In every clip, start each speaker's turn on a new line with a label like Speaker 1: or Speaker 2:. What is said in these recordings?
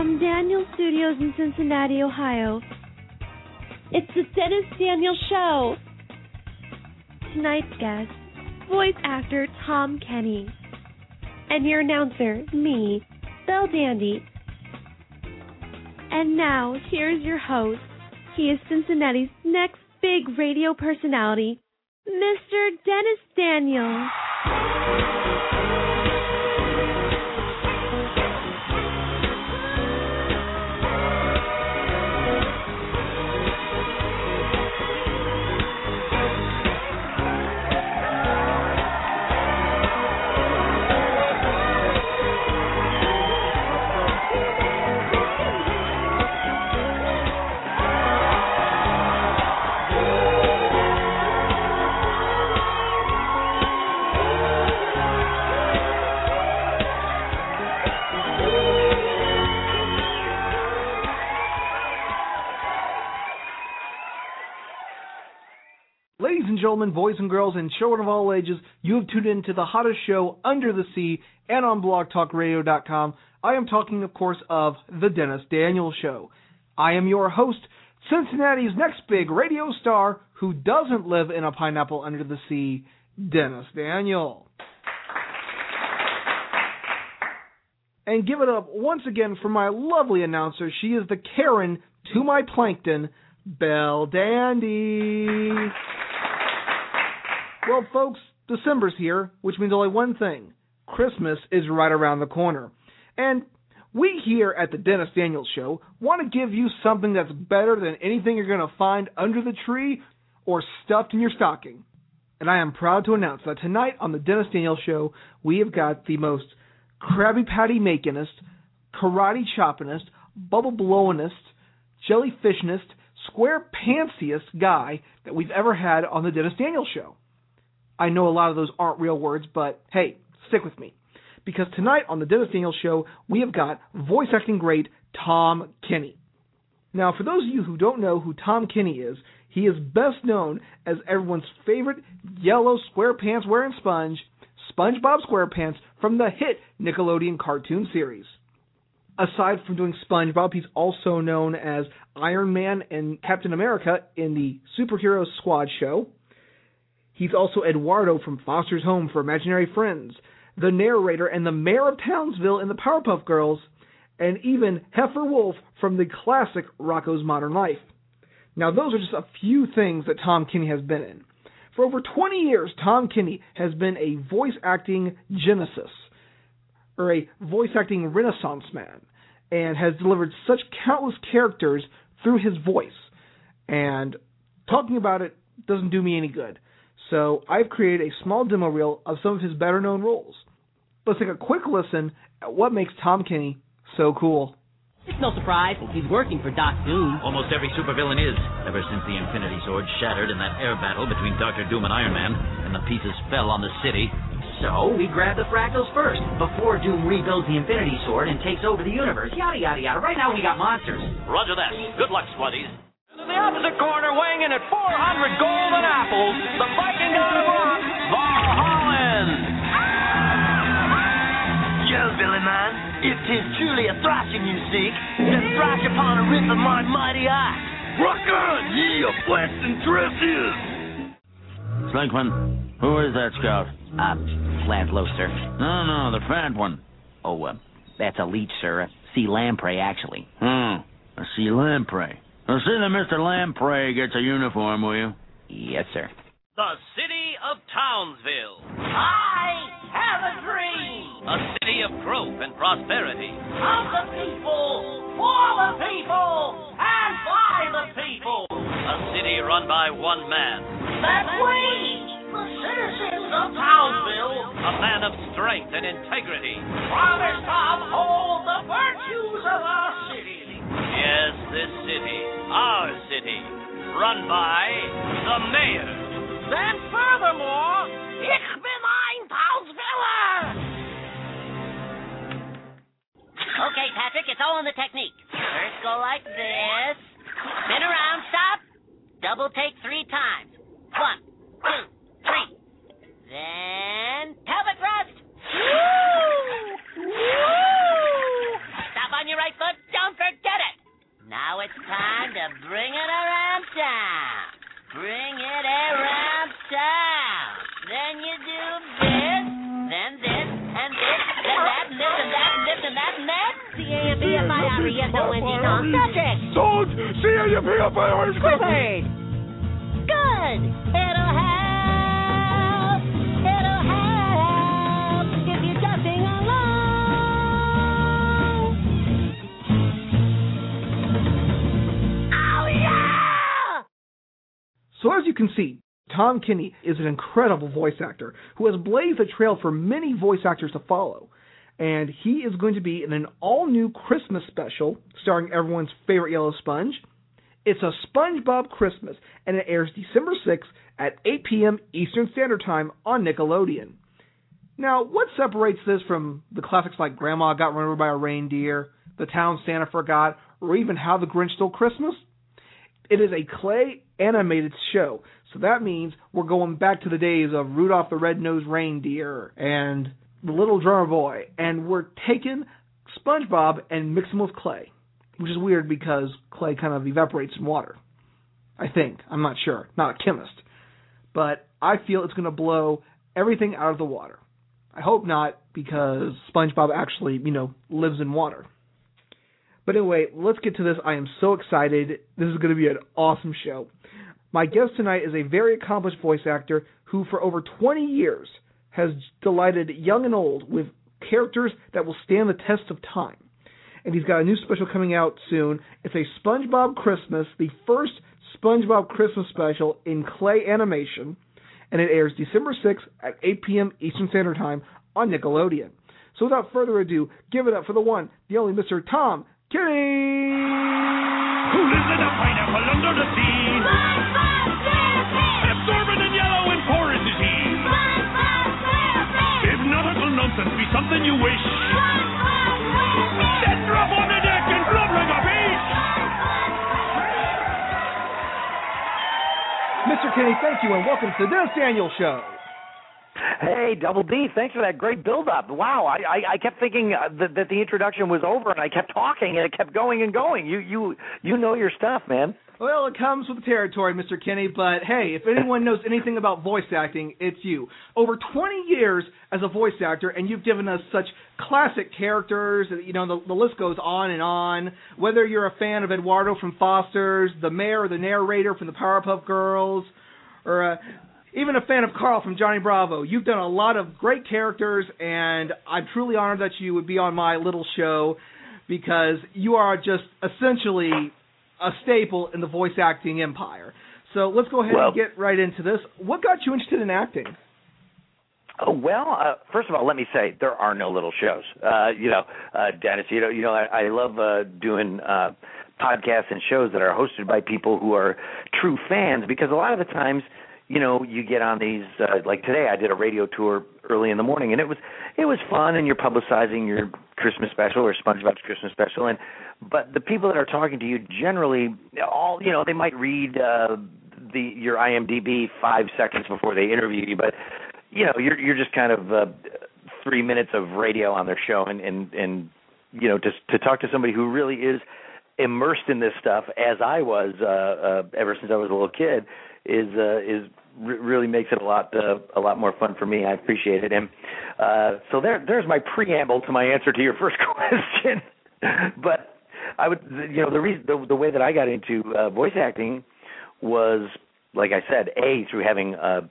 Speaker 1: From Daniel Studios in Cincinnati, Ohio, it's the Dennis Daniel Show. Tonight's guest, voice actor Tom Kenny. And your announcer, me, Belle Dandy. And now, here's your host. He is Cincinnati's next big radio personality, Mr. Dennis Daniel.
Speaker 2: Gentlemen, boys and girls, and children of all ages, you have tuned in to the hottest show under the sea and on blogtalkradio.com. I am talking, of course, of The Dennis Daniel Show. I am your host, Cincinnati's next big radio star who doesn't live in a pineapple under the sea, Dennis Daniel. And give it up once again for my lovely announcer. She is the Karen to my plankton, Belle Dandy. Well, folks, December's here, which means only one thing Christmas is right around the corner. And we here at the Dennis Daniels Show want to give you something that's better than anything you're going to find under the tree or stuffed in your stocking. And I am proud to announce that tonight on the Dennis Daniels Show, we have got the most Krabby Patty makingest, karate choppingest, bubble blowingest, jellyfishnest, square pantsiest guy that we've ever had on the Dennis Daniels Show. I know a lot of those aren't real words, but hey, stick with me. Because tonight on the Dennis Daniels Show, we have got voice acting great Tom Kenny. Now, for those of you who don't know who Tom Kenny is, he is best known as everyone's favorite yellow square pants wearing sponge, SpongeBob SquarePants from the hit Nickelodeon cartoon series. Aside from doing SpongeBob, he's also known as Iron Man and Captain America in the Superhero Squad show. He's also Eduardo from Foster's Home for Imaginary Friends, the narrator and the mayor of Townsville in the Powerpuff Girls, and even Heffer Wolfe from the classic Rocko's Modern Life. Now, those are just a few things that Tom Kenny has been in. For over 20 years, Tom Kenny has been a voice acting genesis, or a voice acting renaissance man, and has delivered such countless characters through his voice. And talking about it doesn't do me any good. So I've created a small demo reel of some of his better known roles. Let's take a quick listen at what makes Tom Kenny so cool.
Speaker 3: It's no surprise. He's working for Doc Doom.
Speaker 4: Almost every supervillain is, ever since the Infinity Sword shattered in that air battle between Doctor Doom and Iron Man, and the pieces fell on the city.
Speaker 3: So we grab the fractals first, before Doom rebuilds the Infinity Sword and takes over the universe. Yada yada yada. Right now we got monsters.
Speaker 4: Roger that. Good luck, Squaddies.
Speaker 5: In the opposite corner, weighing in at 400 golden apples, the Viking god of rock, Valhallen.
Speaker 6: Joe, Billy man, if 'tis truly a thrashing you seek, then thrash upon a riff of my mighty axe.
Speaker 7: Rock on, ye of flesh and dresses!
Speaker 8: Slinkman, who is that scout?
Speaker 3: Uh, Lance Loester.
Speaker 8: No, no, the fat one.
Speaker 3: Oh, uh, that's a leech, sir. A sea lamprey, actually.
Speaker 8: Hmm, a sea lamprey. Well, see that Mr. Lamprey gets a uniform, will you?
Speaker 3: Yes, sir.
Speaker 5: The city of Townsville.
Speaker 6: I have a dream
Speaker 5: A city of growth and prosperity.
Speaker 6: of the people, for the people, and by the people.
Speaker 5: A city run by one man.
Speaker 6: That we, the citizens of Townsville,
Speaker 5: A man of strength and integrity.
Speaker 6: promise to uphold the virtues of our city.
Speaker 5: Yes, this city, our city, run by the mayor.
Speaker 6: Then furthermore, ich bin ein Townsviller.
Speaker 9: Okay, Patrick, it's all in the technique. First go like this. Spin around, stop. Double take three times. One, two, three. Then pelvic thrust. Woo! Woo! Now it's time to bring it around town. Bring it around town.
Speaker 7: Then you
Speaker 9: do this, then this, and this, and that, and this, and that,
Speaker 2: and this, and that, and that. C-A-M-B-F-I-R-E-S-O-N-D, non-subject. Sold. C-A-M-B-F-I-R-E-S-O-N-D. Good. Can see, Tom Kenny is an incredible voice actor who has blazed a trail for many voice actors to follow. And he is going to be in an all new Christmas special starring everyone's favorite yellow sponge. It's a SpongeBob Christmas, and it airs December 6th at 8 p.m. Eastern Standard Time on Nickelodeon. Now, what separates this from the classics like Grandma Got Run Over by a Reindeer, The Town Santa Forgot, or even How the Grinch Stole Christmas? It is a clay animated show, so that means we're going back to the days of Rudolph the Red-Nosed Reindeer and the Little Drummer Boy, and we're taking SpongeBob and mixing with clay, which is weird because clay kind of evaporates in water. I think. I'm not sure. Not a chemist. But I feel it's going to blow everything out of the water. I hope not because SpongeBob actually, you know, lives in water. But anyway, let's get to this. I am so excited. This is going to be an awesome show. My guest tonight is a very accomplished voice actor who, for over 20 years, has delighted young and old with characters that will stand the test of time. And he's got a new special coming out soon. It's a SpongeBob Christmas, the first SpongeBob Christmas special in clay animation, and it airs December 6th at 8 p.m. Eastern Standard Time on Nickelodeon. So without further ado, give it up for the one, the only Mr. Tom Kenny!
Speaker 7: Who lives in a pineapple under the sea? Absorbent and yellow and porous is he. If nautical nonsense be something you wish, then drop on the deck and flop like a fish.
Speaker 2: Mr. Kenny, thank you, and welcome to the Dennis Daniel Show.
Speaker 10: Hey, Double D, thanks for that great build-up. Wow, I, I, I kept thinking uh, that, that the introduction was over, and I kept talking, and it kept going and going. You, you, you know your stuff, man.
Speaker 2: Well, it comes with the territory, Mr. Kenny, but hey, if anyone knows anything about voice acting, it's you. Over 20 years as a voice actor, and you've given us such classic characters, you know, the, the list goes on and on. Whether you're a fan of Eduardo from Foster's, the mayor or the narrator from the Powerpuff Girls, or uh, even a fan of Carl from Johnny Bravo. You've done a lot of great characters, and I'm truly honored that you would be on my little show because you are just essentially a staple in the voice acting empire. So let's go ahead
Speaker 10: Well-
Speaker 2: and get right into this. What got you interested in acting?
Speaker 10: Oh, well, uh, first of all, let me say there are no little shows. Uh, you know, uh, Dennis, you know, you know, I, I love uh, doing uh, podcasts and shows that are hosted by people who are true fans because a lot of the times, you know, you get on these uh, like today. I did a radio tour early in the morning, and it was it was fun, and you're publicizing your Christmas special or SpongeBob's Christmas special, and but the people that are talking to you generally all you know they might read uh, the your IMDb five seconds before they interview you, but you know you're you're just kind of uh, three minutes of radio on their show, and and and you know just to talk to somebody who really is immersed in this stuff as I was uh, uh, ever since I was a little kid is uh, is re- really makes it a lot uh, a lot more fun for me. I appreciate it, and uh, so there there's my preamble to my answer to your first question. but I would you know the reason the, the way that I got into uh, voice acting was like I said, a through having a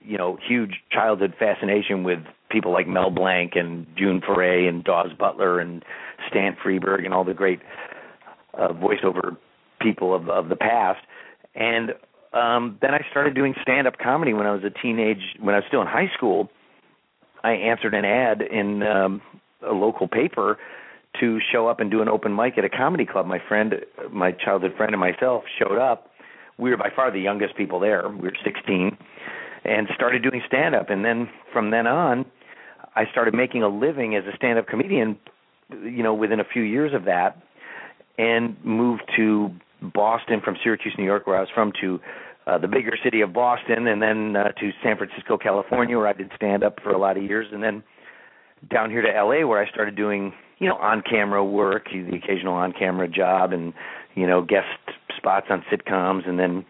Speaker 10: you know huge childhood fascination with people like Mel Blanc and June Foray and Daws Butler and Stan Freberg and all the great uh, voiceover people of of the past. And um, then I started doing stand up comedy when I was a teenage when I was still in high school. I answered an ad in um, a local paper to show up and do an open mic at a comedy club. My friend, my childhood friend, and myself showed up. We were by far the youngest people there. We were 16, and started doing stand up. And then from then on, I started making a living as a stand up comedian. You know, within a few years of that, and moved to Boston from Syracuse, New York, where I was from, to uh, the bigger city of Boston, and then uh, to San Francisco, California, where I did stand up for a lot of years, and then down here to LA, where I started doing you know on camera work, the occasional on camera job, and you know guest spots on sitcoms, and then.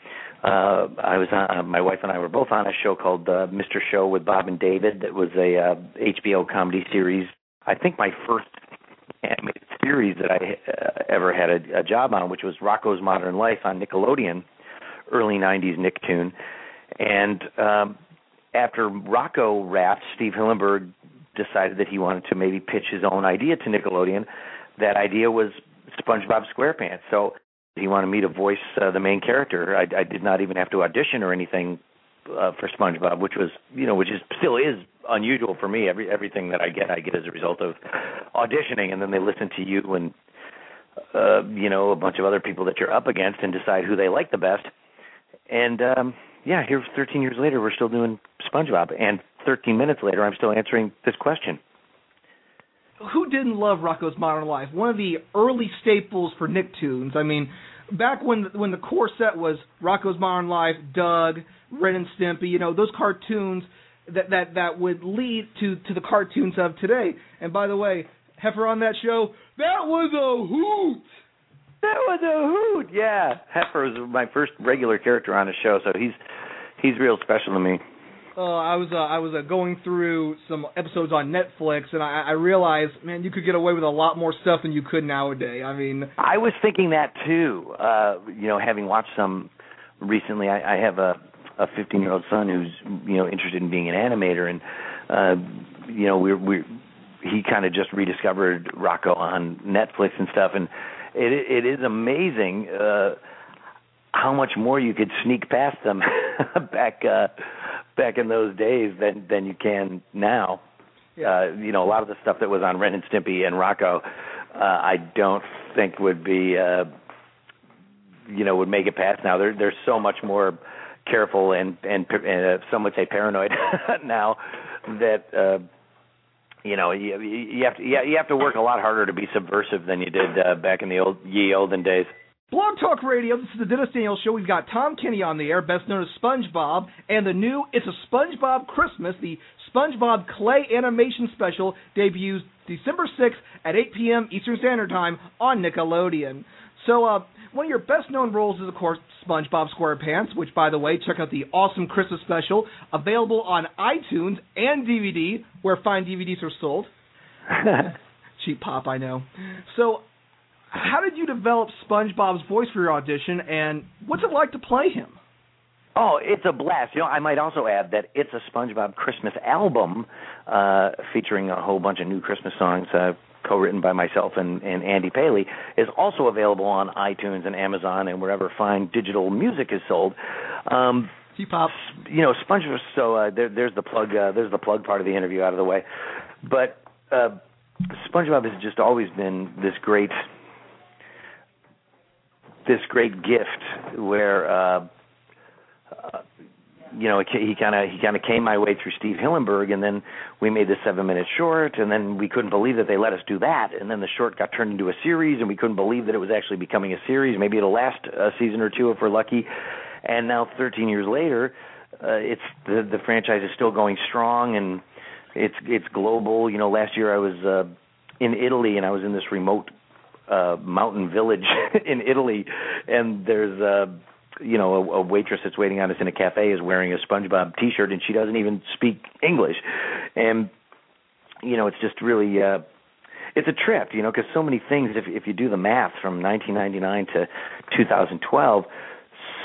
Speaker 10: Uh, I was on, uh, my wife and I were both on a show called uh, Mr. Show with Bob and David. That was a uh, HBO comedy series. I think my first series that I uh, ever had a, a job on, which was Rocko's Modern Life on Nickelodeon, early '90s Nicktoon. And um, after Rocko wrapped, Steve Hillenburg decided that he wanted to maybe pitch his own idea to Nickelodeon. That idea was SpongeBob SquarePants. So he wanted me to voice uh, the main character. I, I did not even have to audition or anything uh, for SpongeBob, which was you know which is still is unusual for me. Every everything that I get, I get as a result of auditioning, and then they listen to you and uh, you know a bunch of other people that you're up against and decide who they like the best. And um, yeah, here 13 years later, we're still doing SpongeBob, and 13 minutes later, I'm still answering this question.
Speaker 2: Who didn't love Rocko's Modern Life? One of the early staples for Nicktoons. I mean, back when when the core set was Rocko's Modern Life, Doug, Ren and Stimpy, you know, those cartoons that that that would lead to to the cartoons of today. And by the way, Heffer on that show, that was a hoot.
Speaker 10: That was a hoot. Yeah, Heffer was my first regular character on the show, so he's he's real special to me.
Speaker 2: Uh, I was uh, I was uh, going through some episodes on Netflix, and I, I realized, man, you could get away with a lot more stuff than you could nowadays. I mean,
Speaker 10: I was thinking that too. Uh, you know, having watched some recently, I, I have a a 15 year old son who's you know interested in being an animator, and uh, you know we're we he kind of just rediscovered Rocko on Netflix and stuff, and it it is amazing. Uh, how much more you could sneak past them back uh back in those days than than you can now. Uh, you know, a lot of the stuff that was on Ren and Stimpy and Rocko, uh, I don't think would be, uh, you know, would make it past now. They're they're so much more careful and and, and uh, some would say paranoid now that uh, you know you, you have to you have to work a lot harder to be subversive than you did uh, back in the old ye olden days.
Speaker 2: Blog Talk Radio, this is the Dennis Daniels Show. We've got Tom Kenny on the air, best known as SpongeBob, and the new It's a SpongeBob Christmas, the SpongeBob Clay animation special, debuts December 6th at 8 p.m. Eastern Standard Time on Nickelodeon. So, uh, one of your best known roles is, of course, SpongeBob SquarePants, which, by the way, check out the awesome Christmas special, available on iTunes and DVD, where fine DVDs are sold. Cheap pop, I know. So, how did you develop SpongeBob's voice for your audition, and what's it like to play him?
Speaker 10: Oh, it's a blast. You know, I might also add that it's a SpongeBob Christmas album uh, featuring a whole bunch of new Christmas songs, uh, co-written by myself and, and Andy Paley, is also available on iTunes and Amazon and wherever fine digital music is sold. Um,
Speaker 2: T-pop.
Speaker 10: You know, SpongeBob. So uh, there, there's the plug. Uh, there's the plug part of the interview out of the way. But uh, SpongeBob has just always been this great this great gift where uh, uh you know he kind of he kind of came my way through Steve Hillenburg and then we made the 7 minute short and then we couldn't believe that they let us do that. And then the short got turned into a series and we couldn't believe that it was actually becoming a series. Maybe it'll last a season or two if we're lucky. And now 13 years later uh, it's the the franchise is still going strong and it's it's global. You know last year I was uh in Italy and I was in this remote uh mountain village in Italy and there's uh you know a, a waitress that's waiting on us in a cafe is wearing a SpongeBob t-shirt and she doesn't even speak English. And you know it's just really uh it's a trip you know because so many things if if you do the math from 1999 to 2012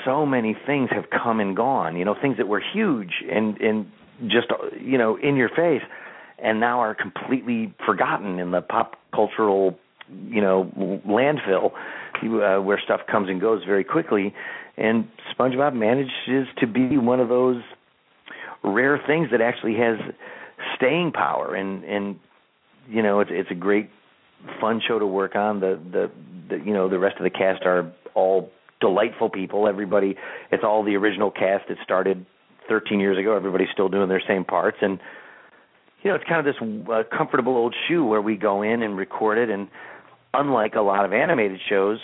Speaker 10: so many things have come and gone you know things that were huge and and just you know in your face and now are completely forgotten in the pop cultural you know landfill uh, where stuff comes and goes very quickly. And SpongeBob manages to be one of those rare things that actually has staying power. And and you know it's it's a great fun show to work on. The the, the you know the rest of the cast are all delightful people. Everybody it's all the original cast that started 13 years ago. Everybody's still doing their same parts. And you know it's kind of this uh, comfortable old shoe where we go in and record it and unlike a lot of animated shows,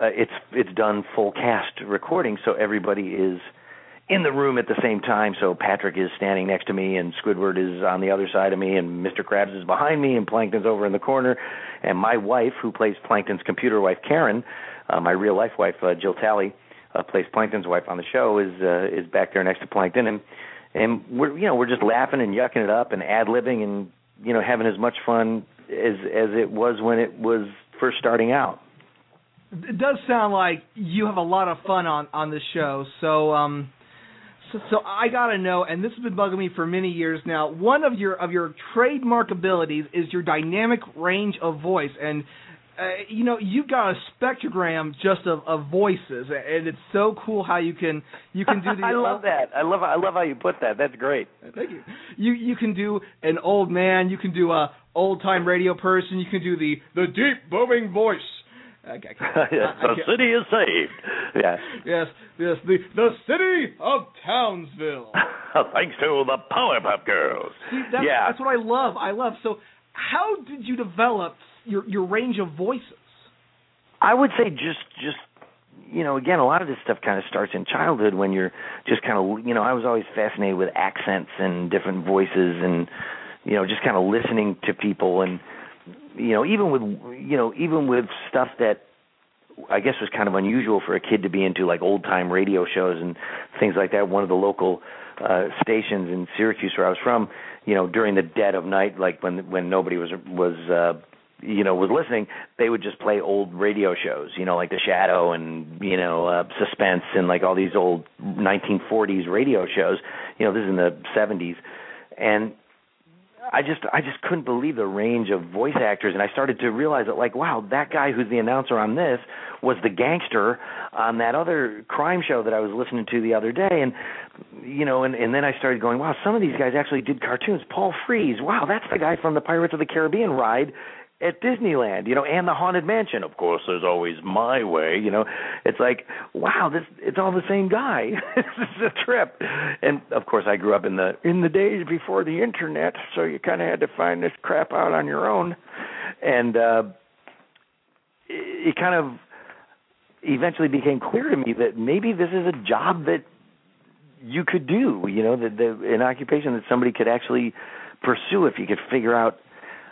Speaker 10: uh, it's it's done full cast recording, so everybody is in the room at the same time. So Patrick is standing next to me, and Squidward is on the other side of me, and Mr. Krabs is behind me, and Plankton's over in the corner, and my wife, who plays Plankton's computer wife, Karen, uh, my real life wife, uh, Jill Talley, uh, plays Plankton's wife on the show, is uh, is back there next to Plankton, and and we're you know we're just laughing and yucking it up and ad libbing and you know having as much fun as as it was when it was first starting out.
Speaker 2: It does sound like you have a lot of fun on on this show. So um so, so I gotta know, and this has been bugging me for many years now. One of your of your trademark abilities is your dynamic range of voice, and uh, you know you've got a spectrogram just of, of voices, and it's so cool how you can you can do the.
Speaker 10: I love that. I love I love how you put that. That's great.
Speaker 2: Thank you. You you can do an old man. You can do a old time radio person. You can do the the deep booming voice. Okay.
Speaker 10: yes, the city is saved. Yeah.
Speaker 2: Yes, yes. The the city of Townsville.
Speaker 8: Thanks to the Powerpuff Girls.
Speaker 2: See, that's,
Speaker 10: Yeah.
Speaker 2: that's what I love. I love. So, how did you develop your your range of voices?
Speaker 10: I would say just just you know again a lot of this stuff kind of starts in childhood when you're just kind of you know I was always fascinated with accents and different voices and you know just kind of listening to people and you know even with you know even with stuff that I guess was kind of unusual for a kid to be into like old time radio shows and things like that one of the local uh stations in Syracuse where I was from you know during the dead of night like when when nobody was was uh you know was listening they would just play old radio shows you know like the shadow and you know uh suspense and like all these old 1940s radio shows. You know this is in the 70s and I just I just couldn't believe the range of voice actors. And I started to realize that like wow that guy who's the announcer on this was the gangster on that other crime show that I was listening to the other day. And you know and and then I started going wow some of these guys actually did cartoons. Paul Frees wow that's the guy from the Pirates of the Caribbean ride at Disneyland, you know, and the Haunted Mansion. Of course, there's always my way, you know. It's like, wow, this it's all the same guy. this is a trip. And of course, I grew up in the in the days before the internet, so you kind of had to find this crap out on your own. And uh it, it kind of eventually became clear to me that maybe this is a job that you could do, you know, that the, an occupation that somebody could actually pursue if you could figure out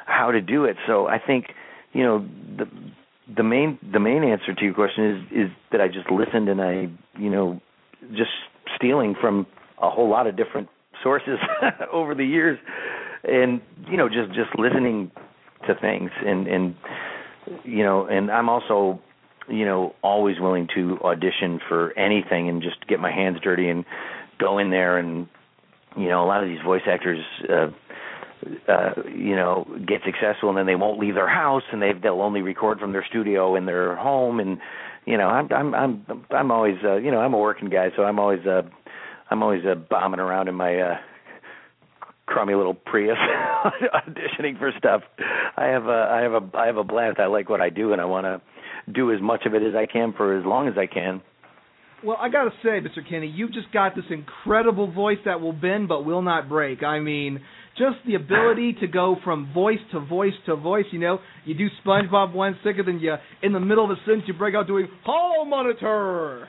Speaker 10: how to do it. So I think, you know, the the main the main answer to your question is is that I just listened and I, you know, just stealing from a whole lot of different sources over the years and you know just just listening to things and and you know and I'm also you know always willing to audition for anything and just get my hands dirty and go in there and you know a lot of these voice actors uh uh you know get successful and then they won't leave their house and they they'll only record from their studio in their home and you know i'm i'm i'm i'm always uh you know i'm a working guy so i'm always uh i'm always uh bombing around in my uh crummy little Prius auditioning for stuff. I have a I have a I have a blast. I like what I do and I want to do as much of it as I can for as long as I can.
Speaker 2: Well, I gotta say, Mr. Kenny, you've just got this incredible voice that will bend but will not break. I mean, just the ability to go from voice to voice to voice. You know, you do SpongeBob one second, then you in the middle of a sentence you break out doing hall monitor.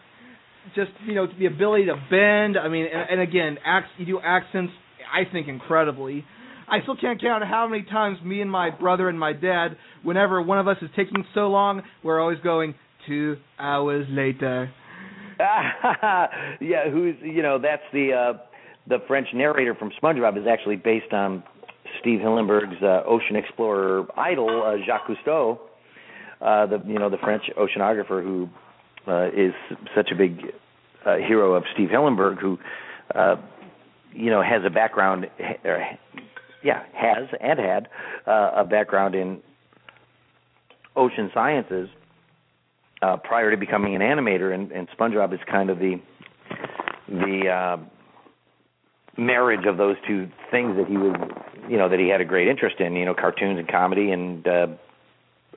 Speaker 2: Just you know, the ability to bend. I mean, and, and again, acts you do accents. I think incredibly. I still can't count how many times me and my brother and my dad, whenever one of us is taking so long, we're always going two hours later.
Speaker 10: yeah, who's you know that's the uh the French narrator from SpongeBob is actually based on Steve Hillenburg's uh, ocean explorer idol uh, Jacques Cousteau, uh, the you know the French oceanographer who uh, is such a big uh, hero of Steve Hillenburg, who uh, you know has a background, or, yeah, has and had uh, a background in ocean sciences uh, prior to becoming an animator, and, and SpongeBob is kind of the the uh, marriage of those two things that he was, you know, that he had a great interest in, you know, cartoons and comedy and uh,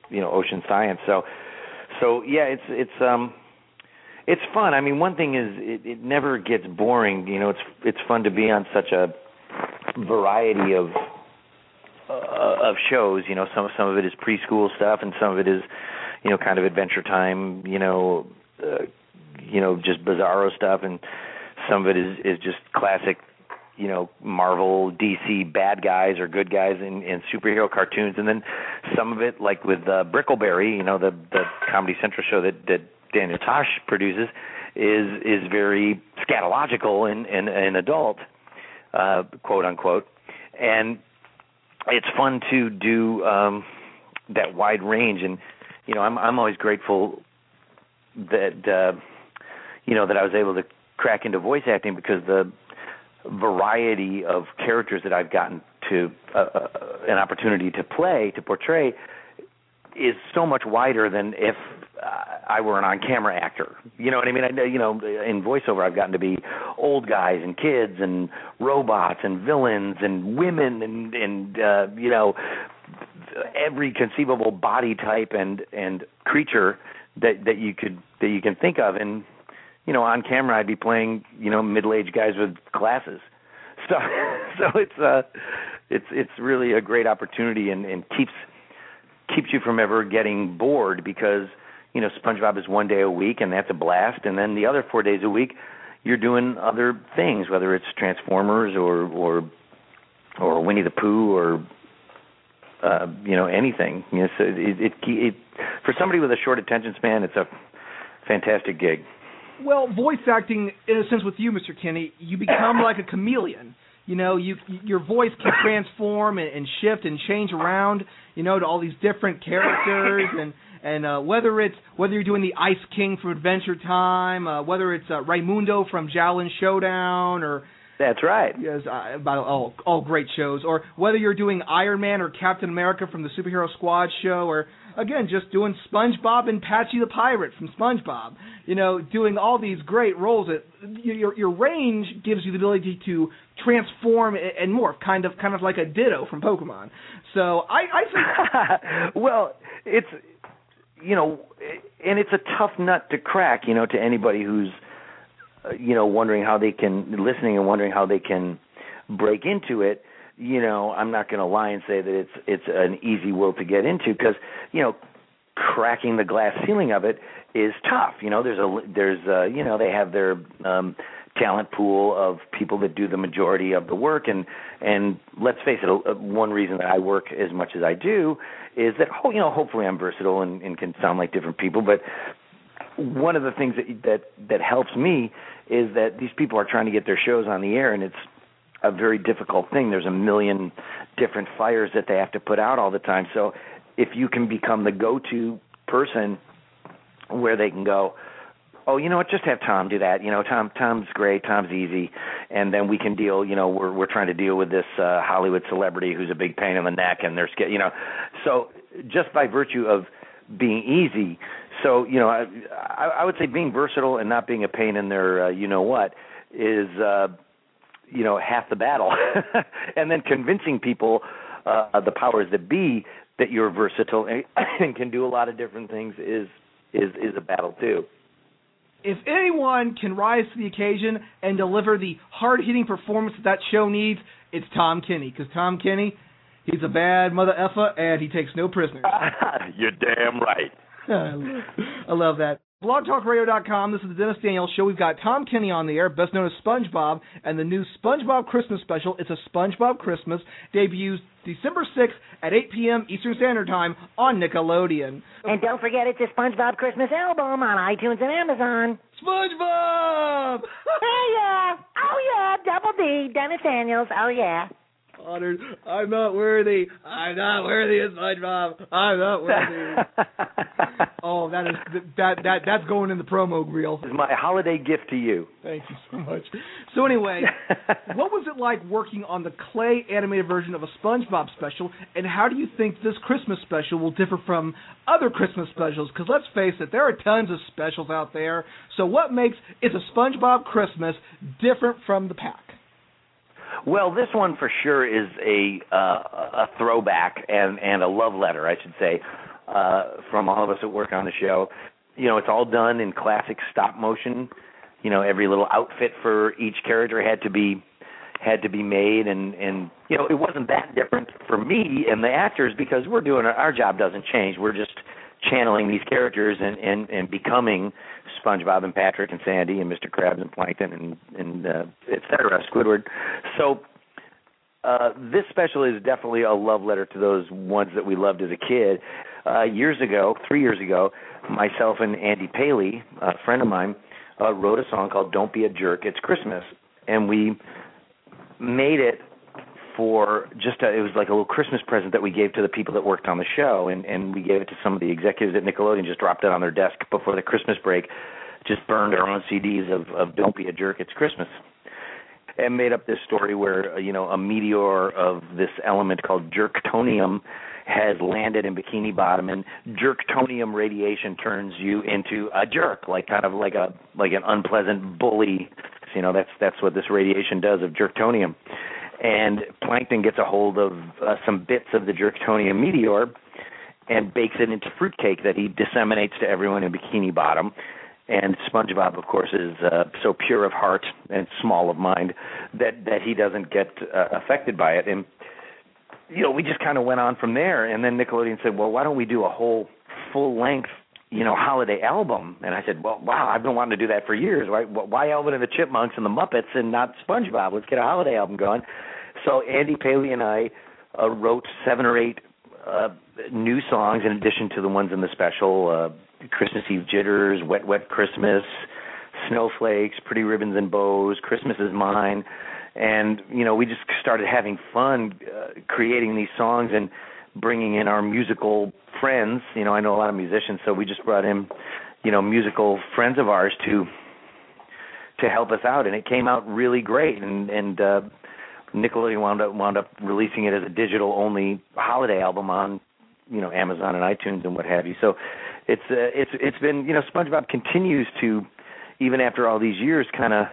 Speaker 10: you know ocean science. So, so yeah, it's it's um it's fun. I mean, one thing is it, it never gets boring. You know, it's it's fun to be on such a variety of uh, of shows. You know, some some of it is preschool stuff, and some of it is you know kind of adventure time. You know, uh, you know just bizarro stuff, and some of it is is just classic. You know, Marvel, DC bad guys or good guys in, in superhero cartoons, and then some of it, like with uh, Brickleberry, you know, the the Comedy Central show that that Daniel Tosh produces, is is very scatological and and, and adult, uh, quote unquote, and it's fun to do um, that wide range, and you know, I'm I'm always grateful that uh, you know that I was able to crack into voice acting because the variety of characters that I've gotten to uh, uh, an opportunity to play to portray is so much wider than if uh, I were an on-camera actor. You know what I mean? I you know in voiceover I've gotten to be old guys and kids and robots and villains and women and and uh, you know every conceivable body type and and creature that that you could that you can think of and you know on camera I'd be playing you know middle-aged guys with glasses. So so it's uh it's it's really a great opportunity and and keeps keeps you from ever getting bored because you know SpongeBob is one day a week and that's a blast, and then the other four days a week you're doing other things, whether it's Transformers or or or Winnie the Pooh or uh, you know anything. You know, so it, it, it for somebody with a short attention span, it's a fantastic gig.
Speaker 2: Well, voice acting, in a sense, with you, Mr. Kenny, you become like a chameleon. You know, you your voice can transform and, and shift and change around. You know, to all these different characters and and uh, whether it's whether you're doing the Ice King from Adventure Time, uh, whether it's uh, Raimundo from Xiaolin Showdown, or
Speaker 10: that's right.
Speaker 2: Yes, uh, about all all great shows, or whether you're doing Iron Man or Captain America from the Superhero Squad show, or again just doing SpongeBob and Patchy the Pirate from SpongeBob. You know, doing all these great roles. That your your range gives you the ability to transform and morph, kind of kind of like a Ditto from Pokemon. So I I
Speaker 10: think well, it's you know, and it's a tough nut to crack, you know, to anybody who's, you know, wondering how they can listening and wondering how they can break into it. You know, I'm not going to lie and say that it's it's an easy world to get into because you know, cracking the glass ceiling of it is tough. You know, there's a there's a, you know they have their um talent pool of people that do the majority of the work and and let's face it one reason that I work as much as I do is that you know hopefully I'm versatile and, and can sound like different people but one of the things that that that helps me is that these people are trying to get their shows on the air and it's a very difficult thing there's a million different fires that they have to put out all the time so if you can become the go-to person where they can go oh, you know what, just have Tom do that. You know, Tom Tom's great, Tom's easy, and then we can deal. You know, we're we're trying to deal with this uh, Hollywood celebrity who's a big pain in the neck, and they're. You know, so just by virtue of being easy, so you know, I I, I would say being versatile and not being a pain in their uh, you know what is uh, you know half the battle, and then convincing people uh, the powers that be that you're versatile and, and can do a lot of different things is is is a battle too
Speaker 2: if anyone can rise to the occasion and deliver the hard hitting performance that that show needs, it's Tom Kenny. Because Tom Kenny, he's a bad mother effer and he takes no prisoners.
Speaker 10: You're damn right.
Speaker 2: I love that. BlogTalkRadio.com. This is the Dennis Daniels Show. We've got Tom Kenny on the air, best known as SpongeBob, and the new SpongeBob Christmas special. It's a SpongeBob Christmas. Debuts December 6th at 8 p.m. Eastern Standard Time on Nickelodeon.
Speaker 9: And don't forget, it's a SpongeBob Christmas album on iTunes and Amazon.
Speaker 2: SpongeBob!
Speaker 9: hey, yeah. Oh, yeah. Double D. Dennis Daniels. Oh, yeah
Speaker 2: honored. I'm not worthy. I'm not worthy of SpongeBob. I'm not worthy. oh, that is that that that's going in the promo reel.
Speaker 10: It's my holiday gift to you.
Speaker 2: Thank you so much. So anyway, what was it like working on the clay animated version of a SpongeBob special, and how do you think this Christmas special will differ from other Christmas specials? Because let's face it, there are tons of specials out there. So what makes It's a SpongeBob Christmas different from the pack?
Speaker 10: Well, this one for sure is a uh, a throwback and and a love letter, I should say, uh, from all of us that work on the show. You know, it's all done in classic stop motion. You know, every little outfit for each character had to be had to be made, and and you know, it wasn't that different for me and the actors because we're doing our job doesn't change. We're just channeling these characters and and and becoming SpongeBob and Patrick and Sandy and Mr. Krabs and Plankton and and uh, et cetera, Squidward. So uh, this special is definitely a love letter to those ones that we loved as a kid. Uh, years ago, three years ago, myself and Andy Paley, a friend of mine, uh, wrote a song called "Don't Be a Jerk, It's Christmas," and we made it for just a, it was like a little Christmas present that we gave to the people that worked on the show, and and we gave it to some of the executives at Nickelodeon. Just dropped it on their desk before the Christmas break. Just burned our own CDs of of Don't Be a Jerk, It's Christmas, and made up this story where uh, you know a meteor of this element called jerktonium has landed in Bikini Bottom, and jerktonium radiation turns you into a jerk, like kind of like a like an unpleasant bully. You know, that's that's what this radiation does of jerktonium. And Plankton gets a hold of uh, some bits of the jerktonium meteor and bakes it into fruitcake that he disseminates to everyone in Bikini Bottom. And SpongeBob, of course, is uh, so pure of heart and small of mind that that he doesn't get uh, affected by it. And you know, we just kind of went on from there. And then Nickelodeon said, "Well, why don't we do a whole full length, you know, holiday album?" And I said, "Well, wow, I've been wanting to do that for years. Why, why Alvin and the Chipmunks and the Muppets and not SpongeBob? Let's get a holiday album going." So Andy Paley and I uh, wrote seven or eight uh, new songs in addition to the ones in the special: uh, "Christmas Eve Jitters," "Wet Wet Christmas," "Snowflakes," "Pretty Ribbons and Bows," "Christmas Is Mine." and you know we just started having fun uh, creating these songs and bringing in our musical friends. You know i know a lot of musicians so we just brought in you know musical friends of ours to to help us out. And it came out really great. And and uh Nickelodeon wound up wound up releasing it as a digital only holiday album on you know Amazon and iTunes and what have you. So it's uh, it's it's been you know SpongeBob continues to even after all these years kind of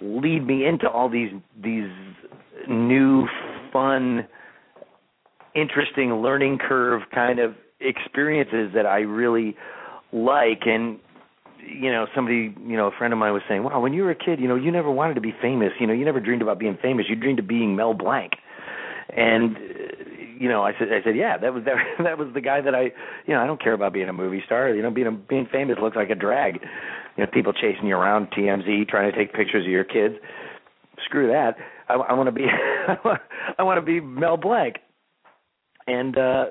Speaker 10: lead me into all these these new fun interesting learning curve kind of experiences that I really like. And you know somebody you know a friend of mine was saying wow when you were a kid you know you never wanted to be famous you know you never dreamed about being famous you dreamed of being Mel Blanc and you know I said I said yeah that was that, that was the guy that I you know I don't care about being a movie star you know being a, being famous looks like a drag you know people chasing you around TMZ trying to take pictures of your kids. Screw that. I, I want to be I want to be Mel Blanc. And uh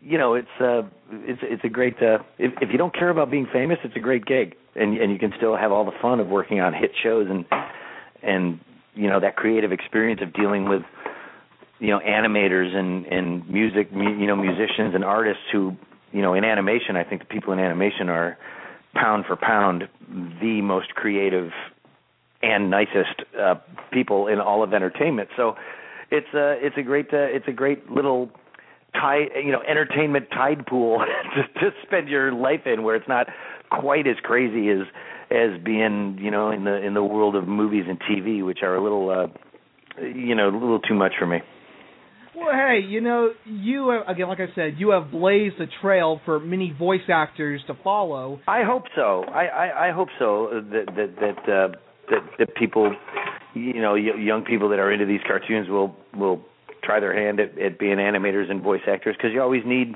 Speaker 10: you know, it's uh it's it's a great uh if if you don't care about being famous, it's a great gig. And and you can still have all the fun of working on hit shows and and you know that creative experience of dealing with you know animators and and music you know musicians and artists who you know in animation I think the people in animation are pound for pound the most creative and nicest uh, people in all of entertainment. So it's a it's a great uh, it's a great little tide you know entertainment tide pool to, to spend your life in where it's not quite as crazy as as being you know in the in the world of movies and TV which are a little uh you know a little too much for me.
Speaker 2: Well, hey, you know, you have, again, like I said, you have blazed a trail for many voice actors to follow.
Speaker 10: I hope so. I I, I hope so that that that uh, that that people, you know, young people that are into these cartoons will will try their hand at, at being animators and voice actors because you always need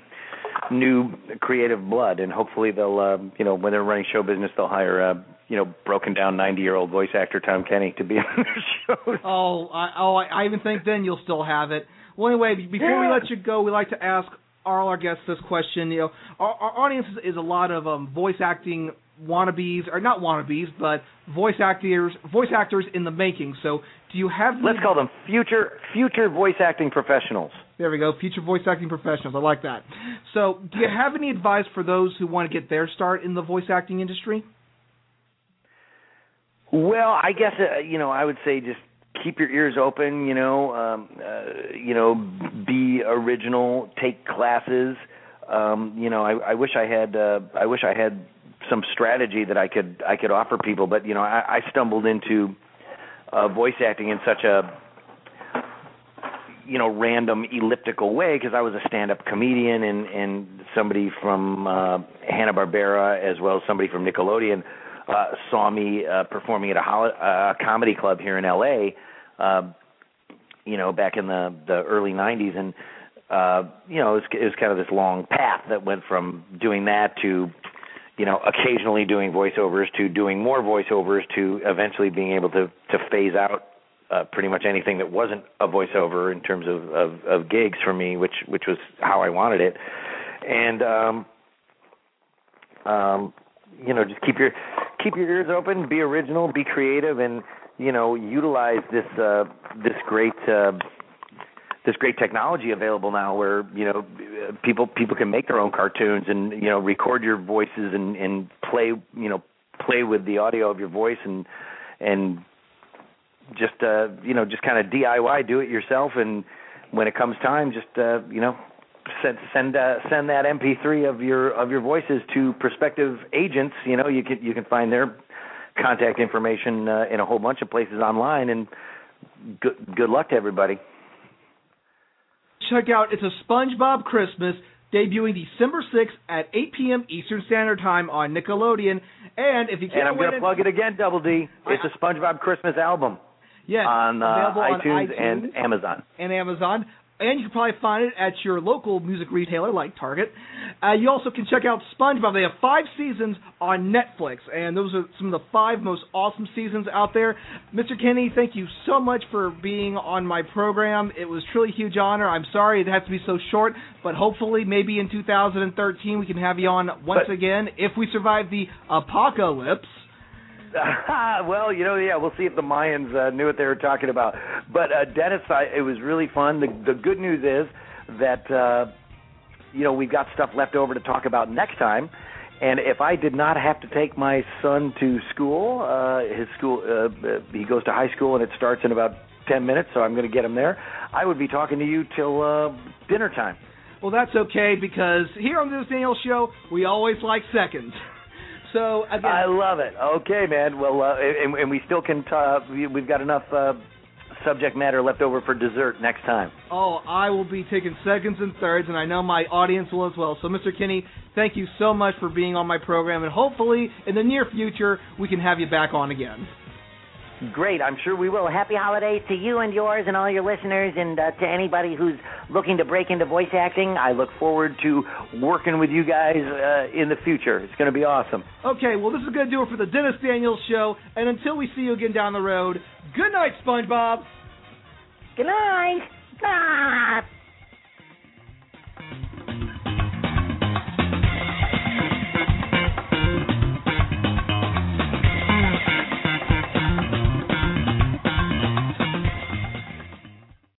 Speaker 10: new creative blood, and hopefully they'll, uh, you know, when they're running show business, they'll hire, uh, you know, broken down ninety year old voice actor Tom Kenny to be on their show.
Speaker 2: Oh, I, oh, I even think then you'll still have it. Well, anyway, before
Speaker 10: yeah.
Speaker 2: we let you go, we like to ask all our guests this question. You know, our, our audience is, is a lot of um, voice acting wannabes, or not wannabes, but voice actors, voice actors in the making. So, do you have?
Speaker 10: Let's call them future future voice acting professionals.
Speaker 2: There we go, future voice acting professionals. I like that. So, do you have any advice for those who want to get their start in the voice acting industry?
Speaker 10: Well, I guess uh, you know I would say just keep your ears open. You know, um, uh, you know, be original. Take classes. Um, you know, I, I wish I had. Uh, I wish I had some strategy that I could I could offer people, but you know, I, I stumbled into uh, voice acting in such a you know random elliptical way because I was a stand-up comedian and and somebody from uh, Hanna Barbera as well as somebody from Nickelodeon uh, saw me uh, performing at a, hol- uh, comedy club here in L.A. Uh, you know, back in the the early '90s, and uh, you know, it was, it was kind of this long path that went from doing that to you know, occasionally doing voiceovers to doing more voiceovers to eventually being able to to phase out uh, pretty much anything that wasn't a voiceover in terms of, of of gigs for me, which which was how I wanted it, and um, um, you know, just keep your keep your ears open, be original, be creative, and you know, utilize this uh, this great uh, this great technology available now where you know people people can make their own cartoons and you know record your voices and and play you know play with the audio of your voice and and just uh you know just kind of DIY do it yourself and when it comes time just uh you know send send uh, send that MP3 of your of your voices to prospective agents you know you can you can find their contact information uh, in a whole bunch of places online and good good luck to everybody
Speaker 2: check out It's a SpongeBob Christmas debuting December 6th at 8 p.m. Eastern Standard Time on Nickelodeon. And if you can't
Speaker 10: and I'm going to plug it again, Double D. It's a SpongeBob Christmas album.
Speaker 2: Yes,
Speaker 10: on, uh,
Speaker 2: iTunes,
Speaker 10: on
Speaker 2: iTunes
Speaker 10: and Amazon.
Speaker 2: And Amazon. And you can probably find it at your local music retailer like Target. Uh, you also can check out SpongeBob. They have five seasons on Netflix, and those are some of the five most awesome seasons out there. Mr. Kenny, thank you so much for being on my program. It was truly a huge honor. I'm sorry it has to be so short, but hopefully, maybe in 2013, we can have you on once
Speaker 10: But-
Speaker 2: again if we survive the apocalypse.
Speaker 10: well, you know, yeah, we'll see if the Mayans uh, knew what they were talking about. But uh, Dennis, I, it was really fun. The, the good news is that uh, you know we've got stuff left over to talk about next time. And if I did not have to take my son to school, uh, his school, uh, he goes to high school and it starts in about ten minutes, so I'm going to get him there. I would be talking to you till uh, dinner time.
Speaker 2: Well, that's okay because here on the Daniel Show, we always like seconds. So again,
Speaker 10: I love it. Okay, man. Well, uh, and, and we still can. We, we've got enough uh, subject matter left over for dessert next time.
Speaker 2: Oh, I will be taking seconds and thirds, and I know my audience will as well. So, Mr. Kenny, thank you so much for being on my program, and hopefully in the near future we can have you back on again.
Speaker 10: Great. I'm sure we will.
Speaker 9: Happy holidays to you and yours and all your listeners, and uh, to anybody who's looking to break into voice acting.
Speaker 10: I look forward to working with you guys uh, in the future. It's going to be awesome.
Speaker 2: Okay, well, this is going to do it for the Dennis Daniels Show, and until we see you again down the road, good night, SpongeBob.
Speaker 9: Good night. Ah.